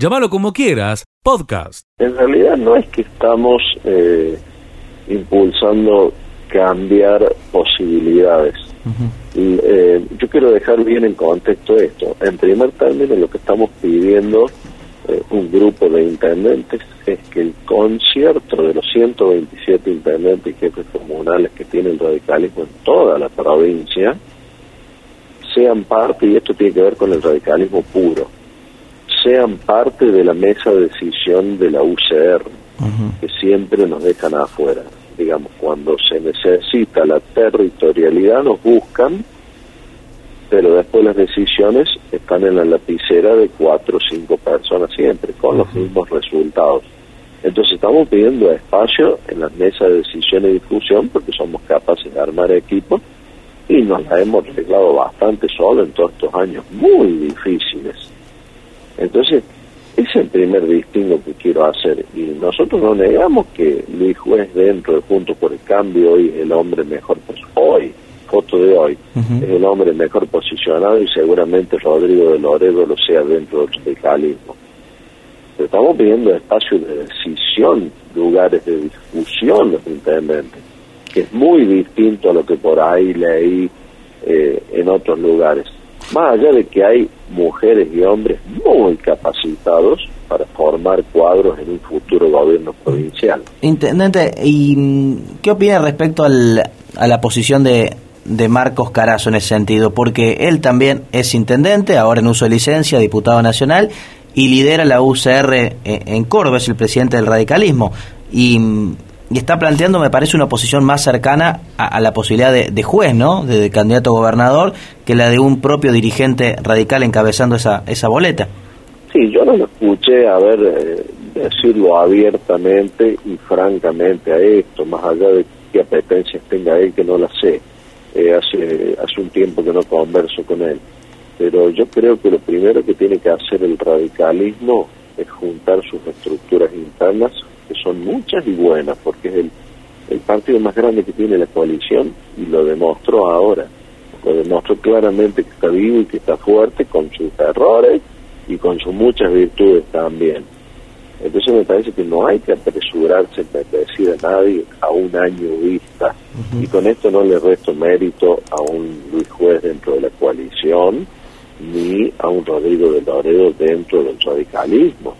Llámalo como quieras, podcast. En realidad no es que estamos eh, impulsando cambiar posibilidades. Eh, yo quiero dejar bien en contexto esto. En primer término, lo que estamos pidiendo eh, un grupo de intendentes es que el concierto de los 127 intendentes y jefes comunales que tienen radicalismo en toda la provincia sean parte, y esto tiene que ver con el radicalismo puro, sean parte de la mesa de decisión de la UCR, que siempre nos dejan afuera. Digamos, cuando se necesita la territorialidad nos buscan, pero después las decisiones están en la lapicera de cuatro o cinco personas siempre, con los mismos resultados. Entonces estamos pidiendo espacio en las mesas de decisión y discusión porque somos capaces de armar equipos y nos la hemos arreglado bastante solo en todos estos años muy difíciles. Entonces, ese es el primer distingo que quiero hacer. Y nosotros no negamos que Luis Juez dentro de Juntos por el Cambio hoy es el hombre mejor, pues hoy, foto de hoy, es el hombre mejor posicionado y seguramente Rodrigo de Loredo lo sea dentro del radicalismo. Pero estamos pidiendo espacios de decisión, lugares de discusión los intendentes, que es muy distinto a lo que por ahí leí eh, en otros lugares más allá de que hay mujeres y hombres muy capacitados para formar cuadros en un futuro gobierno provincial. Intendente, ¿y mm, qué opina respecto al, a la posición de, de Marcos Carazo en ese sentido? Porque él también es intendente, ahora en uso de licencia, diputado nacional, y lidera la UCR en, en Córdoba, es el presidente del radicalismo. Y mm, y está planteando, me parece, una posición más cercana a, la posibilidad de, juez, ¿no? De, candidato a gobernador, que la de un propio dirigente radical encabezando esa, esa boleta. Sí, yo no lo escuché a ver eh, decirlo abiertamente y francamente a esto, más allá de qué apetencias tenga él, que no la sé. Eh, hace, hace un tiempo que no converso con él. Pero yo creo que lo primero que tiene que hacer el radicalismo es juntar sus estructuras internas que son muchas y buenas, porque es el, el partido más grande que tiene la coalición y lo demostró ahora. Lo demostró claramente que está vivo y que está fuerte con sus errores y con sus muchas virtudes también. Entonces me parece que no hay que apresurarse a decir a nadie a un año vista. Y con esto no le resto mérito a un Luis Juez dentro de la coalición, ni a un Rodrigo de Loredo dentro del radicalismo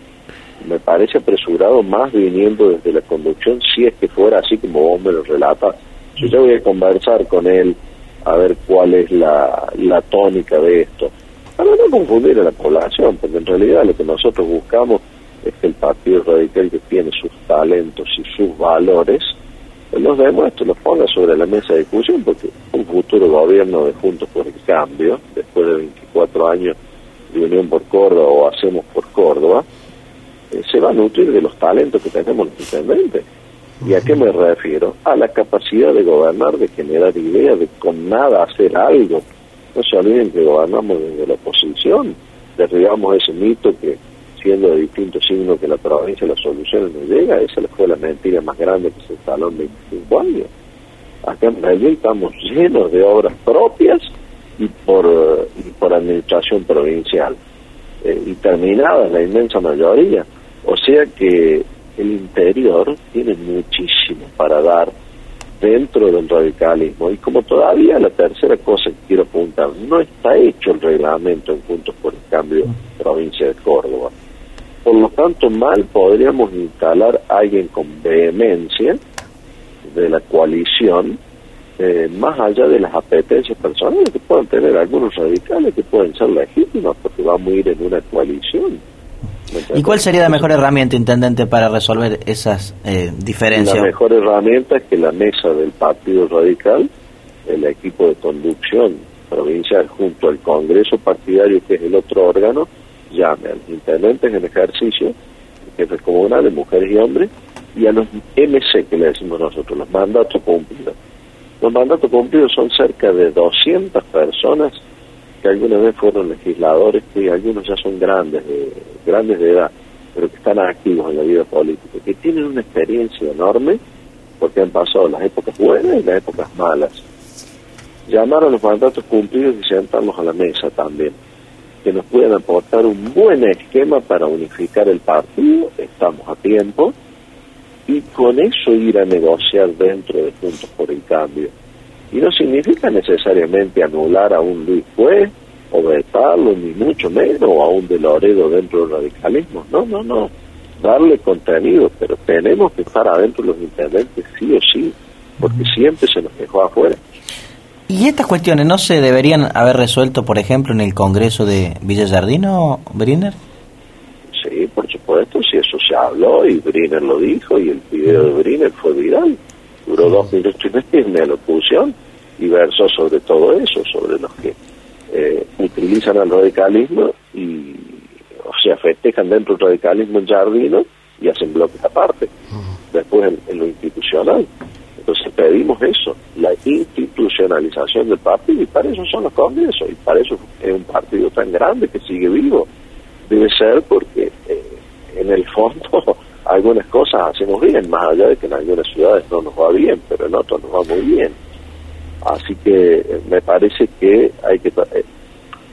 me parece apresurado más viniendo desde la conducción, si es que fuera así como vos me lo relatas. Yo ya voy a conversar con él a ver cuál es la, la tónica de esto. Para no confundir a la población, porque en realidad lo que nosotros buscamos es que el Partido Radical que tiene sus talentos y sus valores, pues los demuestre, los ponga sobre la mesa de discusión, porque un futuro gobierno de Juntos por el Cambio, después de 24 años de Unión por Córdoba o Hacemos por Córdoba, se va a nutrir de los talentos que tenemos los. ¿Y a qué me refiero? A la capacidad de gobernar, de generar ideas, de con nada hacer algo. No se olviden que gobernamos desde la oposición, derribamos ese mito que siendo de distintos signos que la provincia las soluciones no llega, esa fue la mentira más grande que se instaló en 25 años. Acá en Brasil estamos llenos de obras propias y por, y por administración provincial, eh, y terminadas la inmensa mayoría. O sea que el interior tiene muchísimo para dar dentro del radicalismo. Y como todavía la tercera cosa que quiero apuntar, no está hecho el reglamento en Juntos por el Cambio provincia de Córdoba. Por lo tanto, mal podríamos instalar a alguien con vehemencia de la coalición, eh, más allá de las apetencias personales que puedan tener algunos radicales que pueden ser legítimas porque vamos a ir en una coalición. ¿Y cuál sería la mejor herramienta, intendente, para resolver esas eh, diferencias? La mejor herramienta es que la mesa del Partido Radical, el equipo de conducción provincial junto al Congreso Partidario, que es el otro órgano, llame a los intendentes en ejercicio, jefes comunales, mujeres y hombres, y a los MC, que le decimos nosotros, los mandatos cumplidos. Los mandatos cumplidos son cerca de 200 personas que alguna vez fueron legisladores, que algunos ya son grandes de, grandes de edad, pero que están activos en la vida política, que tienen una experiencia enorme porque han pasado las épocas buenas y las épocas malas. Llamar a los mandatos cumplidos y sentarlos a la mesa también. que nos pueden aportar un buen esquema para unificar el partido, estamos a tiempo, y con eso ir a negociar dentro de Juntos por el Cambio. Y no significa necesariamente anular a un Luis Juez o vetarlo, ni mucho menos, o a un de Loredo dentro del radicalismo. No, no, no. Darle contenido, pero tenemos que estar adentro los intendentes sí o sí, porque siempre se nos dejó afuera. ¿Y estas cuestiones no se deberían haber resuelto, por ejemplo, en el Congreso de Villa Jardino, Briner? Sí, por supuesto, si eso se habló y Briner lo dijo y el video de Briner fue viral. Dos minutos y en la locución y versó sobre todo eso, sobre los que eh, utilizan el radicalismo y, o sea, festejan dentro del radicalismo en Jardino y hacen bloques aparte, después en lo institucional. Entonces pedimos eso, la institucionalización del partido, y para eso son los congresos, y para eso es un partido tan grande que sigue vivo. Debe ser porque eh, en el fondo algunas cosas hacemos bien, más allá de que en algunas ciudades no nos va bien, pero en otras nos va muy bien. Así que eh, me parece que hay que... Eh,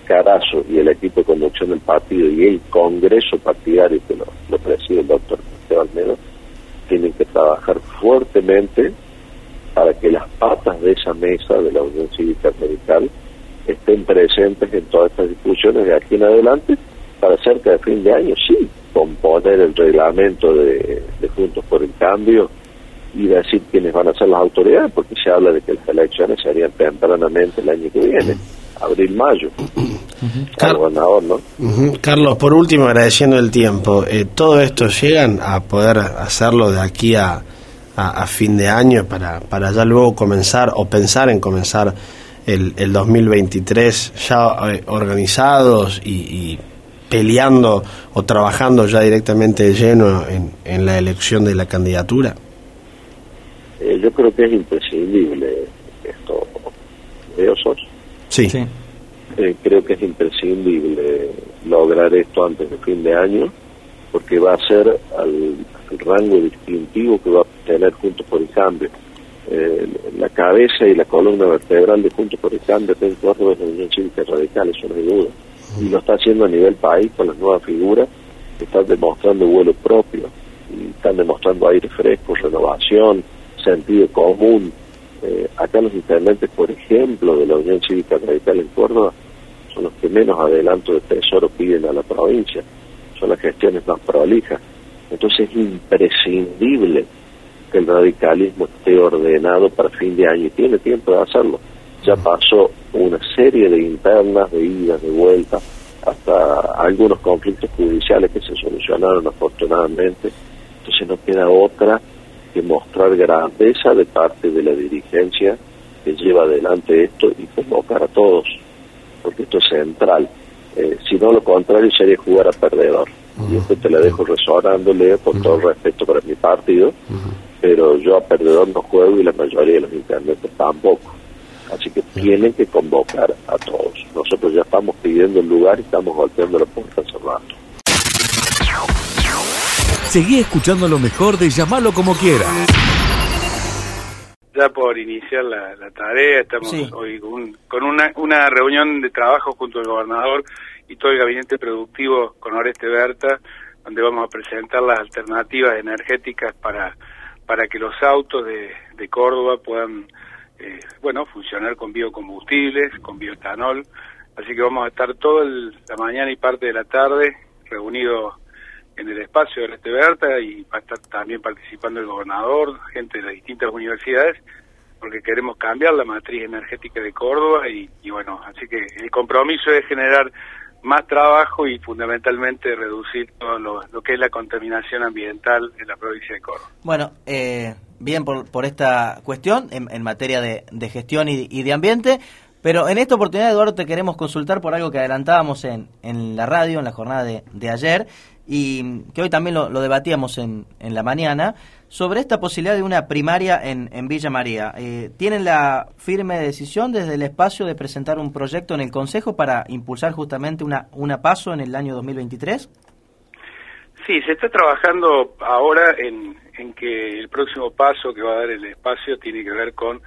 Carazo y el equipo de conducción del partido y el congreso partidario que lo, preside el doctor Esteban Almeida tienen que trabajar fuertemente para que las patas de esa mesa de la Unión Cívica Radical estén presentes en todas estas discusiones de aquí en adelante para cerca de fin de año, sí, componer el reglamento de, Juntos por el Cambio y decir quiénes van a ser las autoridades, porque se habla de que las elecciones serían tempranamente el año que viene, abril-mayo. gobernador, ¿no? Carlos, por último, agradeciendo el tiempo, eh, ¿todo esto llegan a poder hacerlo de aquí a a, fin de año para, para ya luego comenzar o pensar en comenzar el, el 2023 ya eh, organizados y, peleando o trabajando ya directamente lleno en, en la elección de la candidatura? Eh, yo creo que es imprescindible esto, ¿Eosos? Sí. sí. Eh, creo que es imprescindible lograr esto antes de fin de año porque va a ser al, el rango distintivo que va a tener Juntos por el Cambio. Eh, la cabeza y la columna vertebral de Juntos por el Cambio en de la Unión Cívica Radical, eso no hay duda. Y lo está haciendo a nivel país con las nuevas figuras que están demostrando vuelo propio, y están demostrando aire fresco, renovación, sentido común. Eh, acá los intendentes, por ejemplo, de la Unión Cívica Radical en Córdoba, son los que menos adelanto de tesoro piden a la provincia, son las gestiones más prolijas entonces es imprescindible que el radicalismo esté ordenado para fin de año y tiene tiempo de hacerlo. Ya pasó una serie de internas, de idas, de vueltas, hasta algunos conflictos judiciales que se solucionaron afortunadamente. Entonces no queda otra que mostrar grandeza de parte de la dirigencia que lleva adelante esto y convocar a todos, porque esto es central. Eh, si no, lo contrario sería jugar a perdedor y esto te la dejo resonándole con todo el respeto para mi partido, pero yo a perdedor no juego y la mayoría de los intendentes tampoco. Tienen que convocar a todos. Nosotros ya estamos pidiendo el lugar y estamos golpeando la puerta rato. Seguí escuchando lo mejor de llamarlo como quiera. Ya por iniciar la, tarea, estamos hoy con, una, una reunión de trabajo junto al gobernador y todo el gabinete productivo con Oreste Berta, donde vamos a presentar las alternativas energéticas para, para que los autos de, de Córdoba puedan eh, bueno, funcionar con biocombustibles, con bioetanol. Así que vamos a estar toda la mañana y parte de la tarde reunidos en el espacio de Oreste Berta y va a estar también participando el gobernador, gente de las distintas universidades, porque queremos cambiar la matriz energética de Córdoba y, y bueno, así que el compromiso es generar más trabajo y fundamentalmente reducir todo lo, que es la contaminación ambiental en la provincia de Córdoba. Bueno, eh, bien por, por esta cuestión en, materia de, gestión y, de ambiente, pero en esta oportunidad, Eduardo, te queremos consultar por algo que adelantábamos en, en la radio, en la jornada de, de ayer, y que hoy también lo, debatíamos en, en, la mañana, sobre esta posibilidad de una primaria en, en Villa María. Eh, ¿Tienen la firme decisión desde el espacio de presentar un proyecto en el Consejo para impulsar justamente una, una paso en el año 2023? Sí, se está trabajando ahora en, en que el próximo paso que va a dar el espacio tiene que ver con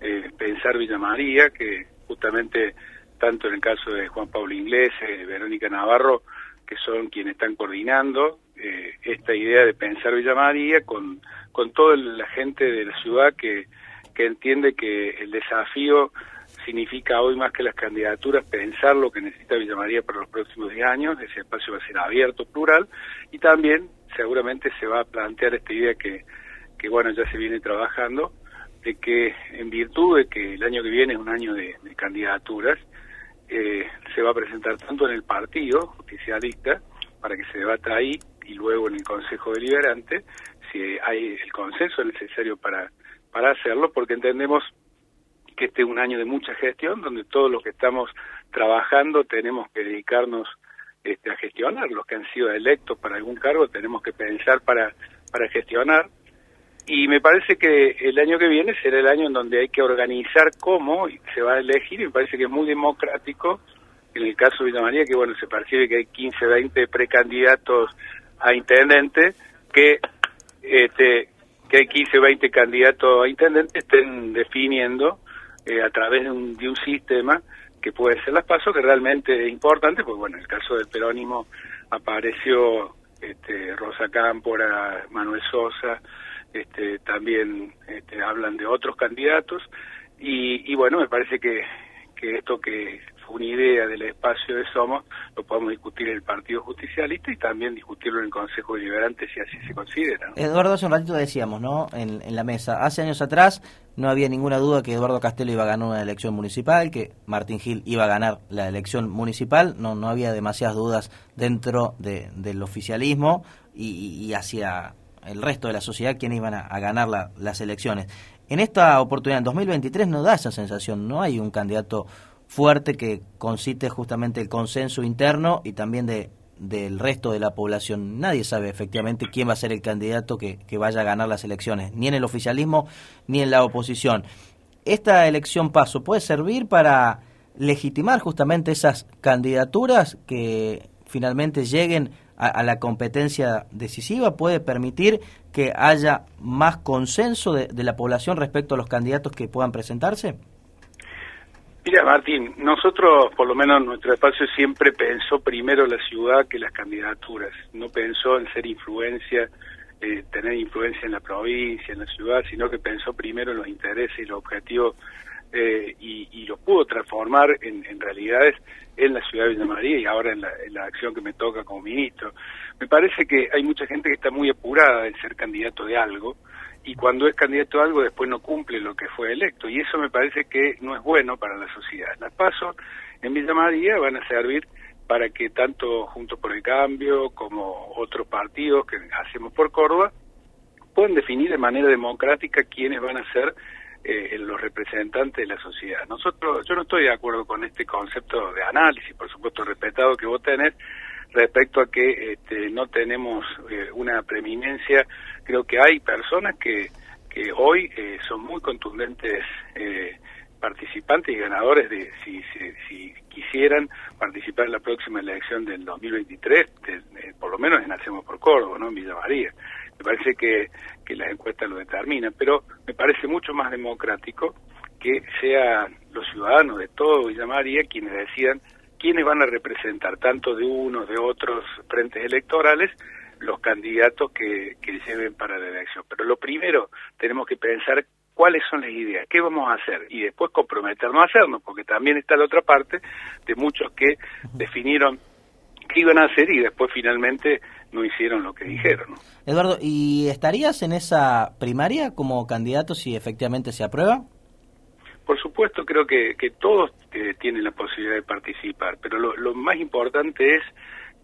eh, pensar Villa María, que justamente tanto en el caso de Juan Pablo Inglés, Verónica Navarro, que son quienes están coordinando eh, esta idea de pensar Villa María con, con toda la gente de la ciudad que, que entiende que el desafío significa hoy más que las candidaturas pensar lo que necesita Villa María para los próximos 10 años, ese espacio va a ser abierto, plural, y también seguramente se va a plantear esta idea que, que bueno, ya se viene trabajando, de que en virtud de que el año que viene es un año de, candidaturas, eh, se va a presentar tanto en el partido justicialista, para que se debata ahí, y luego en el Consejo Deliberante, si hay el consenso necesario para, para hacerlo, porque entendemos que este es un año de mucha gestión, donde todos los que estamos trabajando tenemos que dedicarnos este, a gestionar, los que han sido electos para algún cargo tenemos que pensar para, para gestionar, y me parece que el año que viene será el año en donde hay que organizar cómo se va a elegir, y me parece que es muy democrático, en el caso de Villa María, que bueno, se percibe que hay 15, 20 precandidatos a intendente, que este que hay 15, 20 candidatos a intendente estén definiendo eh, a través de un, de un sistema que puede ser las pasos, que realmente es importante, pues bueno, en el caso del peronismo apareció este, Rosa Cámpora, Manuel Sosa, este, también este, hablan de otros candidatos y, y bueno, me parece que, que esto que una idea del espacio de Somos lo podemos discutir en el Partido Justicialista y también discutirlo en el Consejo Deliberante si así se considera. Eduardo, hace un ratito decíamos, ¿no? En, en, la mesa, hace años atrás no había ninguna duda que Eduardo Castelo iba a ganar una elección municipal, que Martín Gil iba a ganar la elección municipal, no, no había demasiadas dudas dentro de, del oficialismo y, y hacia el resto de la sociedad quienes iban a, ganar las elecciones. En esta oportunidad, en 2023, no da esa sensación, no hay un candidato fuerte que concite justamente el consenso interno y también de del resto de la población. Nadie sabe efectivamente quién va a ser el candidato que, que vaya a ganar las elecciones, ni en el oficialismo ni en la oposición. Esta elección paso puede servir para legitimar justamente esas candidaturas que finalmente lleguen a, la competencia decisiva, puede permitir que haya más consenso de, la población respecto a los candidatos que puedan presentarse? Mira, Martín, nosotros, por lo menos nuestro espacio siempre pensó primero la ciudad que las candidaturas, no pensó en ser influencia, eh, tener influencia en la provincia, en la ciudad, sino que pensó primero en los intereses y los objetivos eh, y, y, lo pudo transformar en, en, realidades en la ciudad de Villa María y ahora en la, en la, acción que me toca como ministro. Me parece que hay mucha gente que está muy apurada en ser candidato de algo y cuando es candidato a algo después no cumple lo que fue electo y eso me parece que no es bueno para la sociedad. Las pasos en Villa María van a servir para que tanto Juntos por el Cambio como otros partidos que hacemos por Córdoba puedan definir de manera democrática quiénes van a ser eh, los representantes de la sociedad. Nosotros, yo no estoy de acuerdo con este concepto de análisis, por supuesto respetado que vos tenés, respecto a que este, no tenemos eh, una preeminencia. Creo que hay personas que, que hoy eh, son muy contundentes eh, participantes y ganadores de si, si, si, quisieran participar en la próxima elección del 2023, por lo menos en Hacemos por Córdoba, ¿no? en Villa María. Me parece que, que las encuestas lo determinan, pero me parece mucho más democrático que sean los ciudadanos de todo Villa María quienes decidan quiénes van a representar, tanto de unos, de otros frentes electorales, los candidatos que, que lleven para la elección. Pero lo primero, tenemos que pensar cuáles son las ideas, qué vamos a hacer y después comprometernos a hacernos, porque también está la otra parte de muchos que definieron qué iban a hacer y después finalmente no hicieron lo que dijeron. Eduardo, ¿y estarías en esa primaria como candidato si efectivamente se aprueba? Por supuesto, creo que, que todos eh, tienen la posibilidad de participar, pero lo, lo más importante es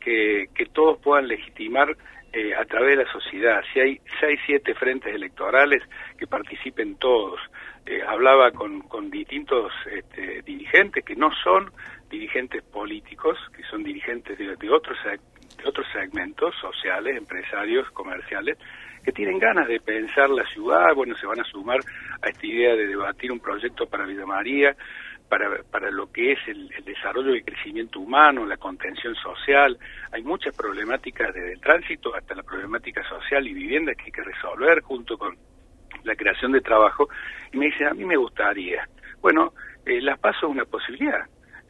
que, que todos puedan legitimar eh, a través de la sociedad. Si hay seis, siete frentes electorales, que participen todos. Eh, hablaba con, con distintos este, dirigentes que no son dirigentes políticos, que son dirigentes de, otros de otros segmentos sociales, empresarios, comerciales, que tienen ganas de pensar la ciudad, bueno, se van a sumar a esta idea de debatir un proyecto para Villa María, para, para lo que es el, desarrollo y el crecimiento humano, la contención social. Hay muchas problemáticas desde el tránsito hasta la problemática social y vivienda que hay que resolver junto con la creación de trabajo. Y me dicen, a mí me gustaría. Bueno, eh, las paso es una posibilidad.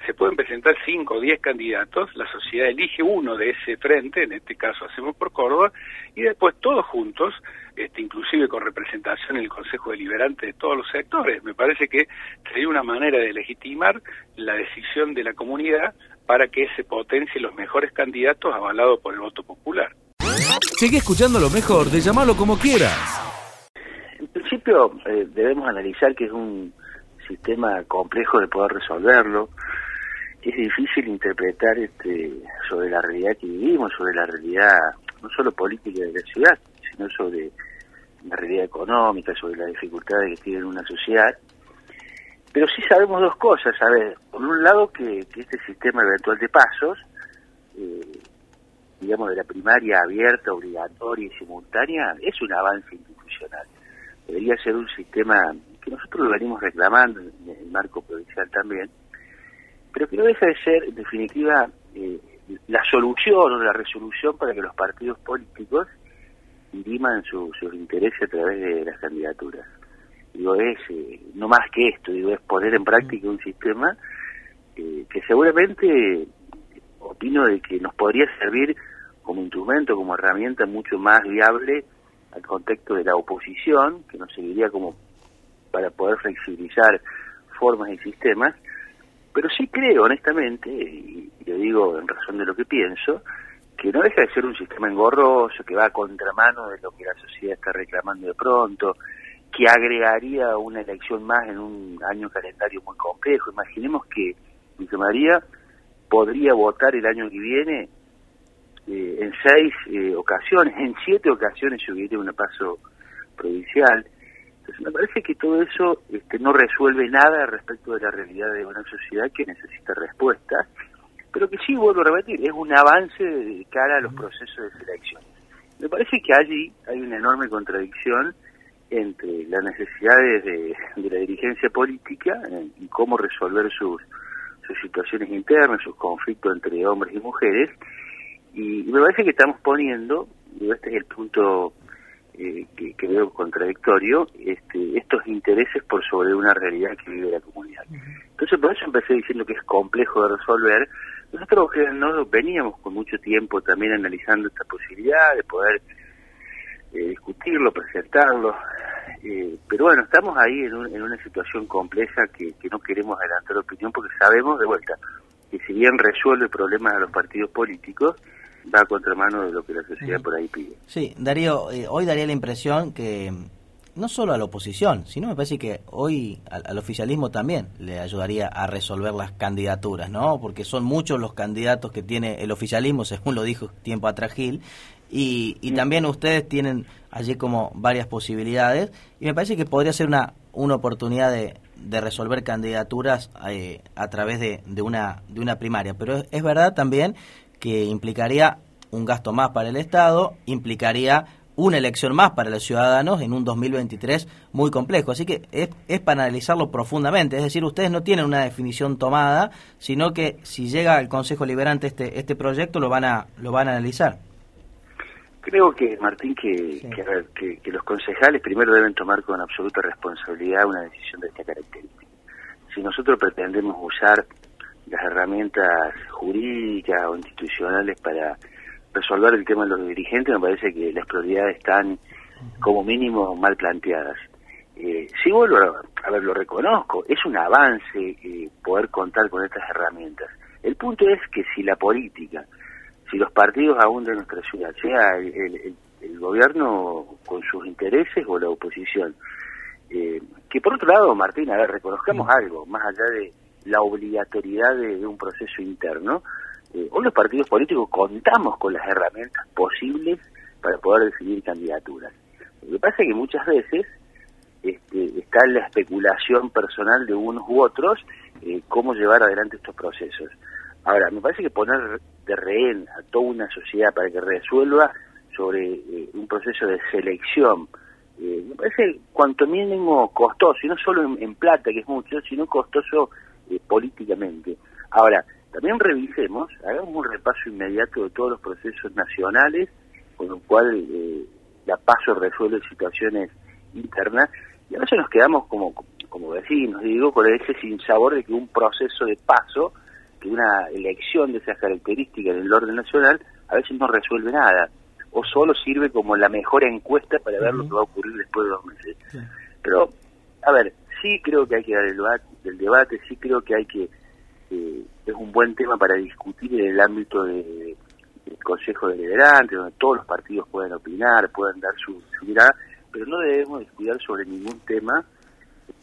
Se pueden presentar cinco o diez candidatos, la sociedad elige uno de ese frente, en este caso hacemos por Córdoba, y después todos juntos, este, inclusive con representación en el Consejo Deliberante de todos los sectores. Me parece que sería una manera de legitimar la decisión de la comunidad para que se potencie los mejores candidatos avalados por el voto popular. Sigue escuchando lo mejor de llamarlo como quieras. En principio eh, debemos analizar que es un sistema complejo de poder resolverlo es difícil interpretar este, sobre la realidad que vivimos, sobre la realidad no solo política de la ciudad, sino sobre la realidad económica, sobre las dificultades que tiene una sociedad. Pero sí sabemos dos cosas, ver, por un lado que, este sistema eventual de pasos, eh, digamos de la primaria abierta, obligatoria y simultánea, es un avance institucional. Debería ser un sistema que nosotros lo venimos reclamando en el marco provincial también, pero que no deja de ser, en definitiva, eh, la solución o la resolución para que los partidos políticos diriman sus intereses a través de las candidaturas. Digo, es eh, no más que esto, digo, es poner en práctica un sistema eh, que seguramente opino de que nos podría servir como instrumento, como herramienta mucho más viable al contexto de la oposición, que nos seguiría como para poder flexibilizar formas y sistemas, pero sí creo, honestamente, y lo digo en razón de lo que pienso, que no deja de ser un sistema engorroso, que va a contramano de lo que la sociedad está reclamando de pronto, que agregaría una elección más en un año calendario muy complejo. Imaginemos que Luis María podría votar el año que viene eh, en seis eh, ocasiones, en siete ocasiones si hubiera un paso provincial me parece que todo eso este, no resuelve nada respecto de la realidad de una sociedad que necesita respuestas, pero que sí, vuelvo a repetir, es un avance de cara a los procesos de selección. Me parece que allí hay una enorme contradicción entre las necesidades de, la dirigencia política y cómo resolver sus, sus situaciones internas, sus conflictos entre hombres y mujeres, y me parece que estamos poniendo, y este es el punto eh, que, veo contradictorio este, estos intereses por sobre una realidad que vive la comunidad. Entonces, por eso empecé diciendo que es complejo de resolver. Nosotros no veníamos con mucho tiempo también analizando esta posibilidad de poder eh, discutirlo, presentarlo, eh, pero bueno, estamos ahí en, en una situación compleja que, que no queremos adelantar opinión porque sabemos de vuelta que si bien resuelve problemas a los partidos políticos, va a contramano de lo que la sociedad por ahí pide. Sí, Darío, eh, hoy daría la impresión que no solo a la oposición, sino me parece que hoy al, oficialismo también le ayudaría a resolver las candidaturas, ¿no? Porque son muchos los candidatos que tiene el oficialismo, según lo dijo tiempo atrás Gil, y, y también ustedes tienen allí como varias posibilidades, y me parece que podría ser una, una oportunidad de, de resolver candidaturas eh, a través de, de, una, de una primaria. Pero es verdad también que implicaría un gasto más para el Estado, implicaría una elección más para los ciudadanos en un 2023 muy complejo. Así que es, es, para analizarlo profundamente. Es decir, ustedes no tienen una definición tomada, sino que si llega al Consejo Liberante este, este proyecto, lo van a, lo van a analizar. Creo que, Martín, que, que, que, los concejales primero deben tomar con absoluta responsabilidad una decisión de esta característica. Si nosotros pretendemos usar las herramientas jurídicas o institucionales para resolver el tema de los dirigentes, me parece que las prioridades están como mínimo mal planteadas. Eh, sí vuelvo a, ver, lo reconozco, es un avance eh, poder contar con estas herramientas. El punto es que si la política, si los partidos aún de nuestra ciudad, sea el, gobierno con sus intereses o la oposición, eh, que por otro lado, Martín, a ver, reconozcamos algo, más allá de, la obligatoriedad de, un proceso interno. Eh, los partidos políticos contamos con las herramientas posibles para poder decidir candidaturas. Lo que pasa es que muchas veces este, está la especulación personal de unos u otros eh, cómo llevar adelante estos procesos. Ahora, me parece que poner de rehén a toda una sociedad para que resuelva sobre eh, un proceso de selección, me parece cuanto mínimo costoso, y no solo en plata, que es mucho, sino costoso eh, políticamente. Ahora, también revisemos, hagamos un repaso inmediato de todos los procesos nacionales, con lo cual eh, la paso resuelve situaciones internas, y a veces nos quedamos como, como vecinos, digo, con ese sinsabor de que un proceso de paso que una elección de esas características en el orden nacional a veces no resuelve nada o solo sirve como la mejor encuesta para ver lo que va a ocurrir después de dos meses. Pero, a ver, sí creo que hay que dar el debate, sí creo que hay que, eh, es un buen tema para discutir en el ámbito de, del Consejo Deliberante, donde todos los partidos pueden opinar, pueden dar su, su mirada, pero no debemos descuidar sobre ningún tema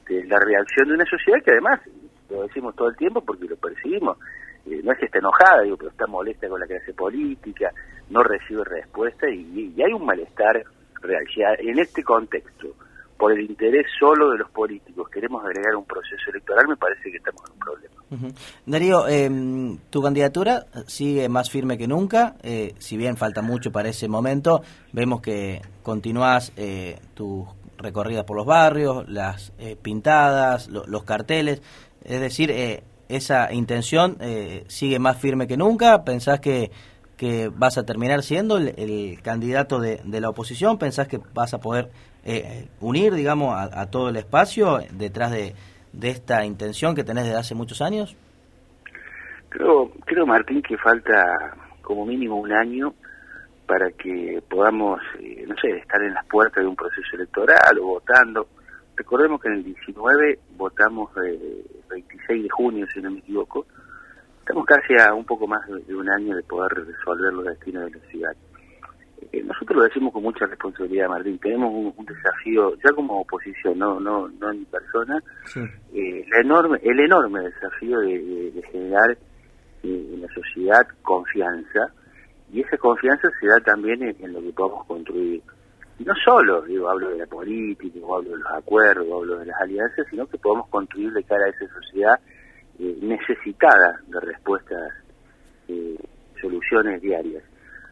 este, la reacción de una sociedad que además, lo decimos todo el tiempo porque lo percibimos, eh, no es que esté enojada, digo, pero está molesta con la clase política, no recibe respuesta y, hay un malestar real. en este contexto, por el interés solo de los políticos, queremos agregar un proceso electoral, me parece que estamos en un problema. Darío, em, tu candidatura sigue más firme que nunca, eh, si bien falta mucho para ese momento, vemos que continúas eh, tus recorridas por los barrios, las eh, pintadas, los carteles, es decir, eh, esa intención eh, sigue más firme que nunca? ¿Pensás que, que vas a terminar siendo el, candidato de, de, la oposición? ¿Pensás que vas a poder eh, unir, digamos, a, todo el espacio detrás de, de esta intención que tenés desde hace muchos años? Creo, creo Martín, que falta como mínimo un año para que podamos, eh, no sé, estar en las puertas de un proceso electoral o votando. Recordemos que en el 19 votamos eh, 26 de junio, si no me equivoco. Estamos casi a un poco más de un año de poder resolver los destinos de la ciudad. Eh, nosotros lo decimos con mucha responsabilidad, Martín. Tenemos un, desafío, ya como oposición, no no no en mi persona, eh, la enorme, el enorme desafío de, generar eh, en la sociedad confianza, y esa confianza se da también en, lo que podemos construir. No solo, digo, hablo de la política, hablo de los acuerdos, hablo de las alianzas, sino que podemos construir de cara a esa sociedad eh, necesitada de respuestas, soluciones diarias.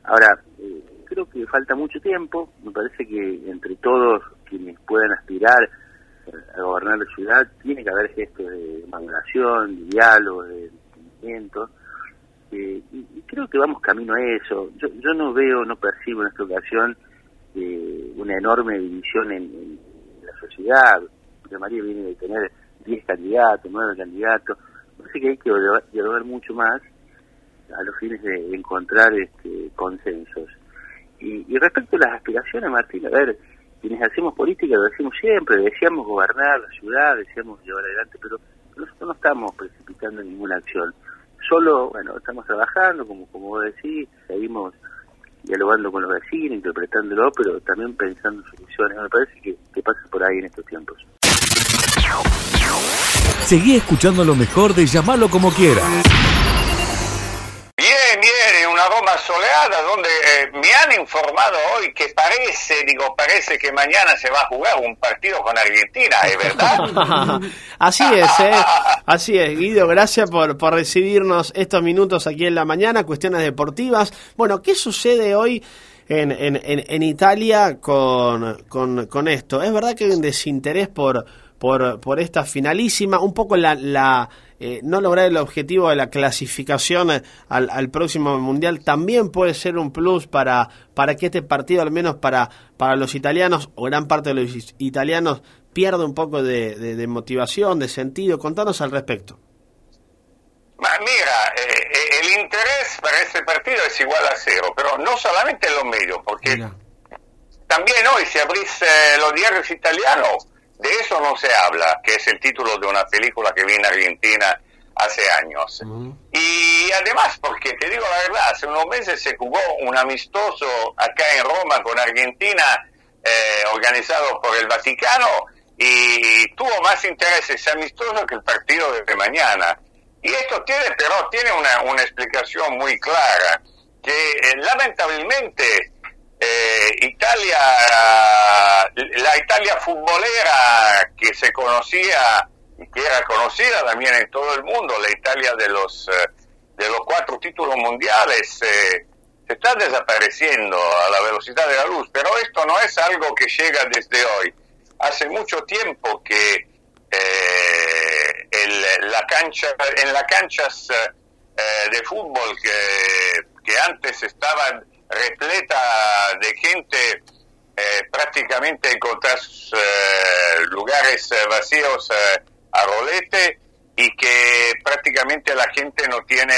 Ahora, eh, creo que falta mucho tiempo, me parece que entre todos quienes puedan aspirar a gobernar la ciudad, tiene que haber gestos de maduración, de diálogo, de entendimiento, y, creo que vamos camino a eso. Yo, yo no veo, no percibo en esta ocasión eh, una enorme división en, la sociedad. porque María viene de tener 10 candidatos, 9 candidatos. Parece que hay que dialogar mucho más a los fines de encontrar este, consensos. Y, y respecto a las aspiraciones, Martín, a ver, quienes hacemos política lo decimos siempre, deseamos gobernar la ciudad, deseamos llevar adelante, pero nosotros no estamos precipitando ninguna acción. Solo, bueno, estamos trabajando, como, como vos decís, seguimos dialogando con los vecinos, interpretándolo, pero también pensando en soluciones. Me parece que, que pasa por ahí en estos tiempos. Seguí escuchando lo mejor de llamarlo como quiera Donde eh, me han informado hoy que parece, digo, parece que mañana se va a jugar un partido con Argentina, ¿es verdad? Así es, ¿eh? Así es, Guido, gracias por, por recibirnos estos minutos aquí en la mañana, cuestiones deportivas. Bueno, ¿qué sucede hoy? En, en, en, Italia con, con, con esto. Es verdad que hay un desinterés por, por, por esta finalísima, un poco la, la eh, no lograr el objetivo de la clasificación al, al, próximo mundial también puede ser un plus para, para que este partido, al menos para, para los italianos o gran parte de los italianos, pierda un poco de, de, motivación, de sentido. Contanos al respecto. Mira, eh, eh, el interés para este partido es igual a cero, pero no solamente en los medios, porque también hoy si abrís los diarios italianos, de eso no se habla, que es el título de una película que vi en Argentina hace años. Y además, porque te digo la verdad, hace unos meses se jugó un amistoso acá en Roma con Argentina, eh, organizado por el Vaticano, y tuvo más interés ese amistoso que el partido de mañana. Y esto tiene, pero tiene una, una explicación muy clara, que eh, lamentablemente eh, Italia, la Italia futbolera que se conocía y que era conocida también en todo el mundo, la Italia de los eh, de los cuatro títulos mundiales, eh, se está desapareciendo a la velocidad de la luz. Pero esto no es algo que llega desde hoy. Hace mucho tiempo que el, la cancha, en las canchas de fútbol que, que antes estaban repleta de gente, eh, prácticamente encontrás eh, lugares eh, vacíos a rolete y que prácticamente la gente no tiene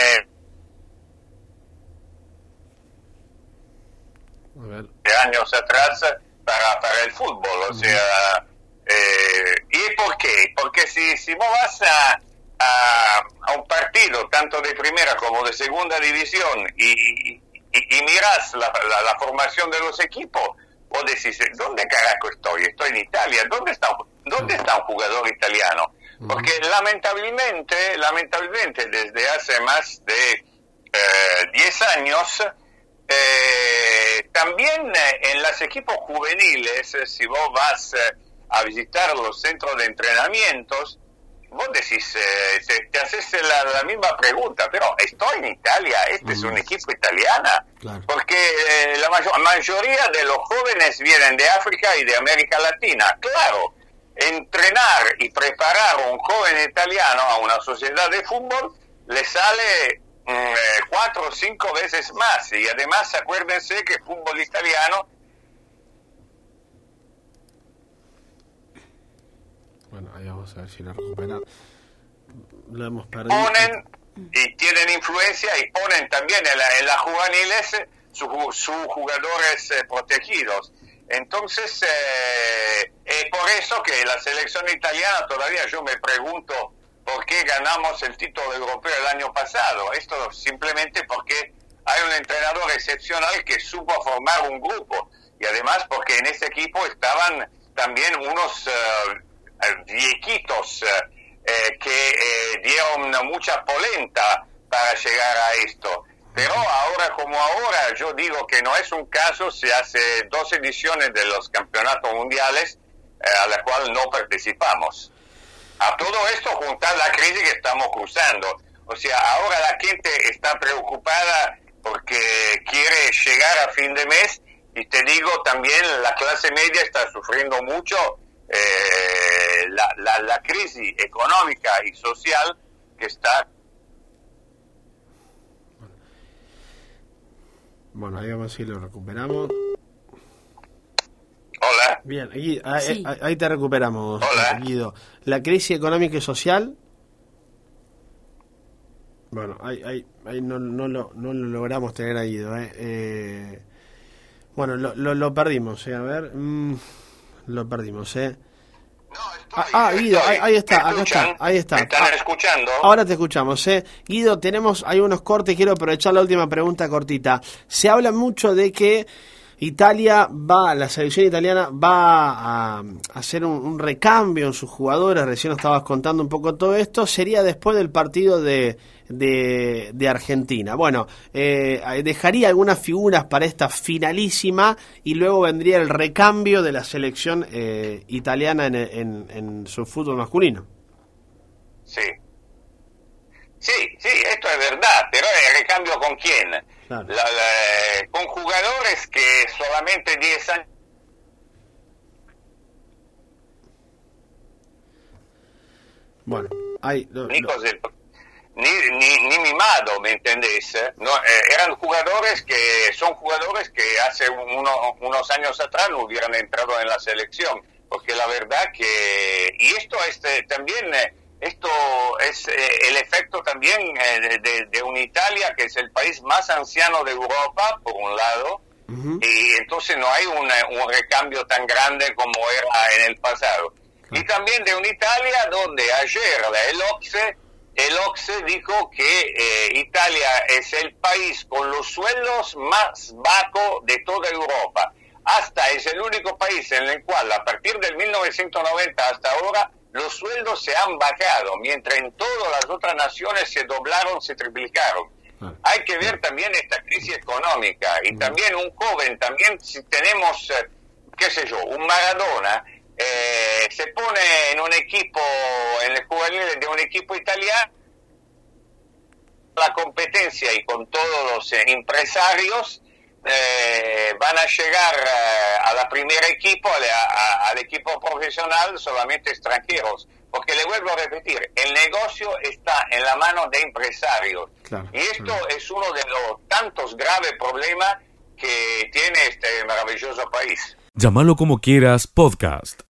de años atrás para, para el fútbol. O sea, eh, ¿y por qué? Porque si, si vos vas a, a, un partido, tanto de primera como de segunda división, y, y, mirás la, la, formación de los equipos, vos decís, ¿dónde carajo estoy? Estoy en Italia, ¿dónde está, dónde está un jugador italiano? Porque lamentablemente, lamentablemente desde hace más de 10 eh, años, eh, también eh, en los equipos juveniles, eh, si vos vas a visitar los centros de entrenamientos, vos decís, te, haces la, misma pregunta, pero estoy en Italia, este es un equipo italiana, porque la mayoría de los jóvenes vienen de África y de América Latina. Claro, entrenar y preparar a un joven italiano a una sociedad de fútbol le sale Mm, eh, cuatro o cinco veces más. Y además acuérdense que el fútbol italiano... Bueno, ahí vamos a ver si lo recuperan. Lo hemos perdido. Ponen y tienen influencia y ponen también en, la, las juveniles sus jugadores eh, protegidos. Entonces, eh, es por eso que la selección italiana todavía yo me pregunto por qué ganamos el título europeo el año pasado. Esto simplemente porque hay un entrenador excepcional que supo formar un grupo y además porque en ese equipo estaban también unos uh, viejitos eh, que dieron mucha polenta para llegar a esto. Pero ahora como ahora, yo digo que no es un caso, se hace dos ediciones de los campeonatos mundiales a la cual no participamos. A todo esto juntar la crisis que estamos cruzando. O sea, ahora la gente está preocupada porque quiere llegar a fin de mes y te digo también la clase media está sufriendo mucho eh, la, la, crisis económica y social que está. Bueno, ahí vamos a ver si lo recuperamos. Hola. Bien, ahí, te recuperamos, Guido. La crisis económica y social. Bueno, ahí, ahí, no, no, lo, no lo logramos tener a Guido. Eh. eh bueno, lo, lo, perdimos, eh. a ver. Mm, lo perdimos, ¿eh? Ah, ah Guido, ahí, está, acá está, ahí está. están ah, escuchando? Ahora te escuchamos, ¿eh? Guido, tenemos, hay unos cortes, quiero aprovechar la última pregunta cortita. Se habla mucho de que Italia va, la selección italiana va a, hacer un, recambio en sus jugadores, recién estabas contando un poco todo esto, sería después del partido de, de, Argentina. Bueno, eh, dejaría algunas figuras para esta finalísima y luego vendría el recambio de la selección eh, italiana en, en su fútbol masculino. Sí, sí, sí, esto es verdad, pero el recambio con quién? Con jugadores que solamente 10 años. Bueno, hay... ni, ni, ni, mimado, ¿me entendés? No, eh, eran jugadores que son jugadores que hace unos años atrás no hubieran entrado en la selección, porque la verdad que... Y esto este, también... Eh, esto es eh, el efecto también eh, de, de, una Italia que es el país más anciano de Europa, por un lado, y entonces no hay un recambio tan grande como era en el pasado. Y también de una Italia donde ayer el OCSE, el OCSE dijo que eh, Italia es el país con los sueldos más bajos de toda Europa. Hasta es el único país en el cual a partir del 1990 hasta ahora los sueldos se han bajado, mientras en todas las otras naciones se doblaron, se triplicaron. Ah. Hay que ver también esta crisis económica y también un joven, también si tenemos, eh, qué sé yo, un Maradona, eh, se pone en un equipo, en el juvenil de un equipo italiano, la competencia y con todos los eh, empresarios, eh, van a llegar eh, a la primer equipo, al equipo profesional, solamente extranjeros. Porque le vuelvo a repetir, el negocio está en la mano de empresarios. y esto es uno de los tantos graves problemas que tiene este maravilloso país. Llámalo como quieras, podcast.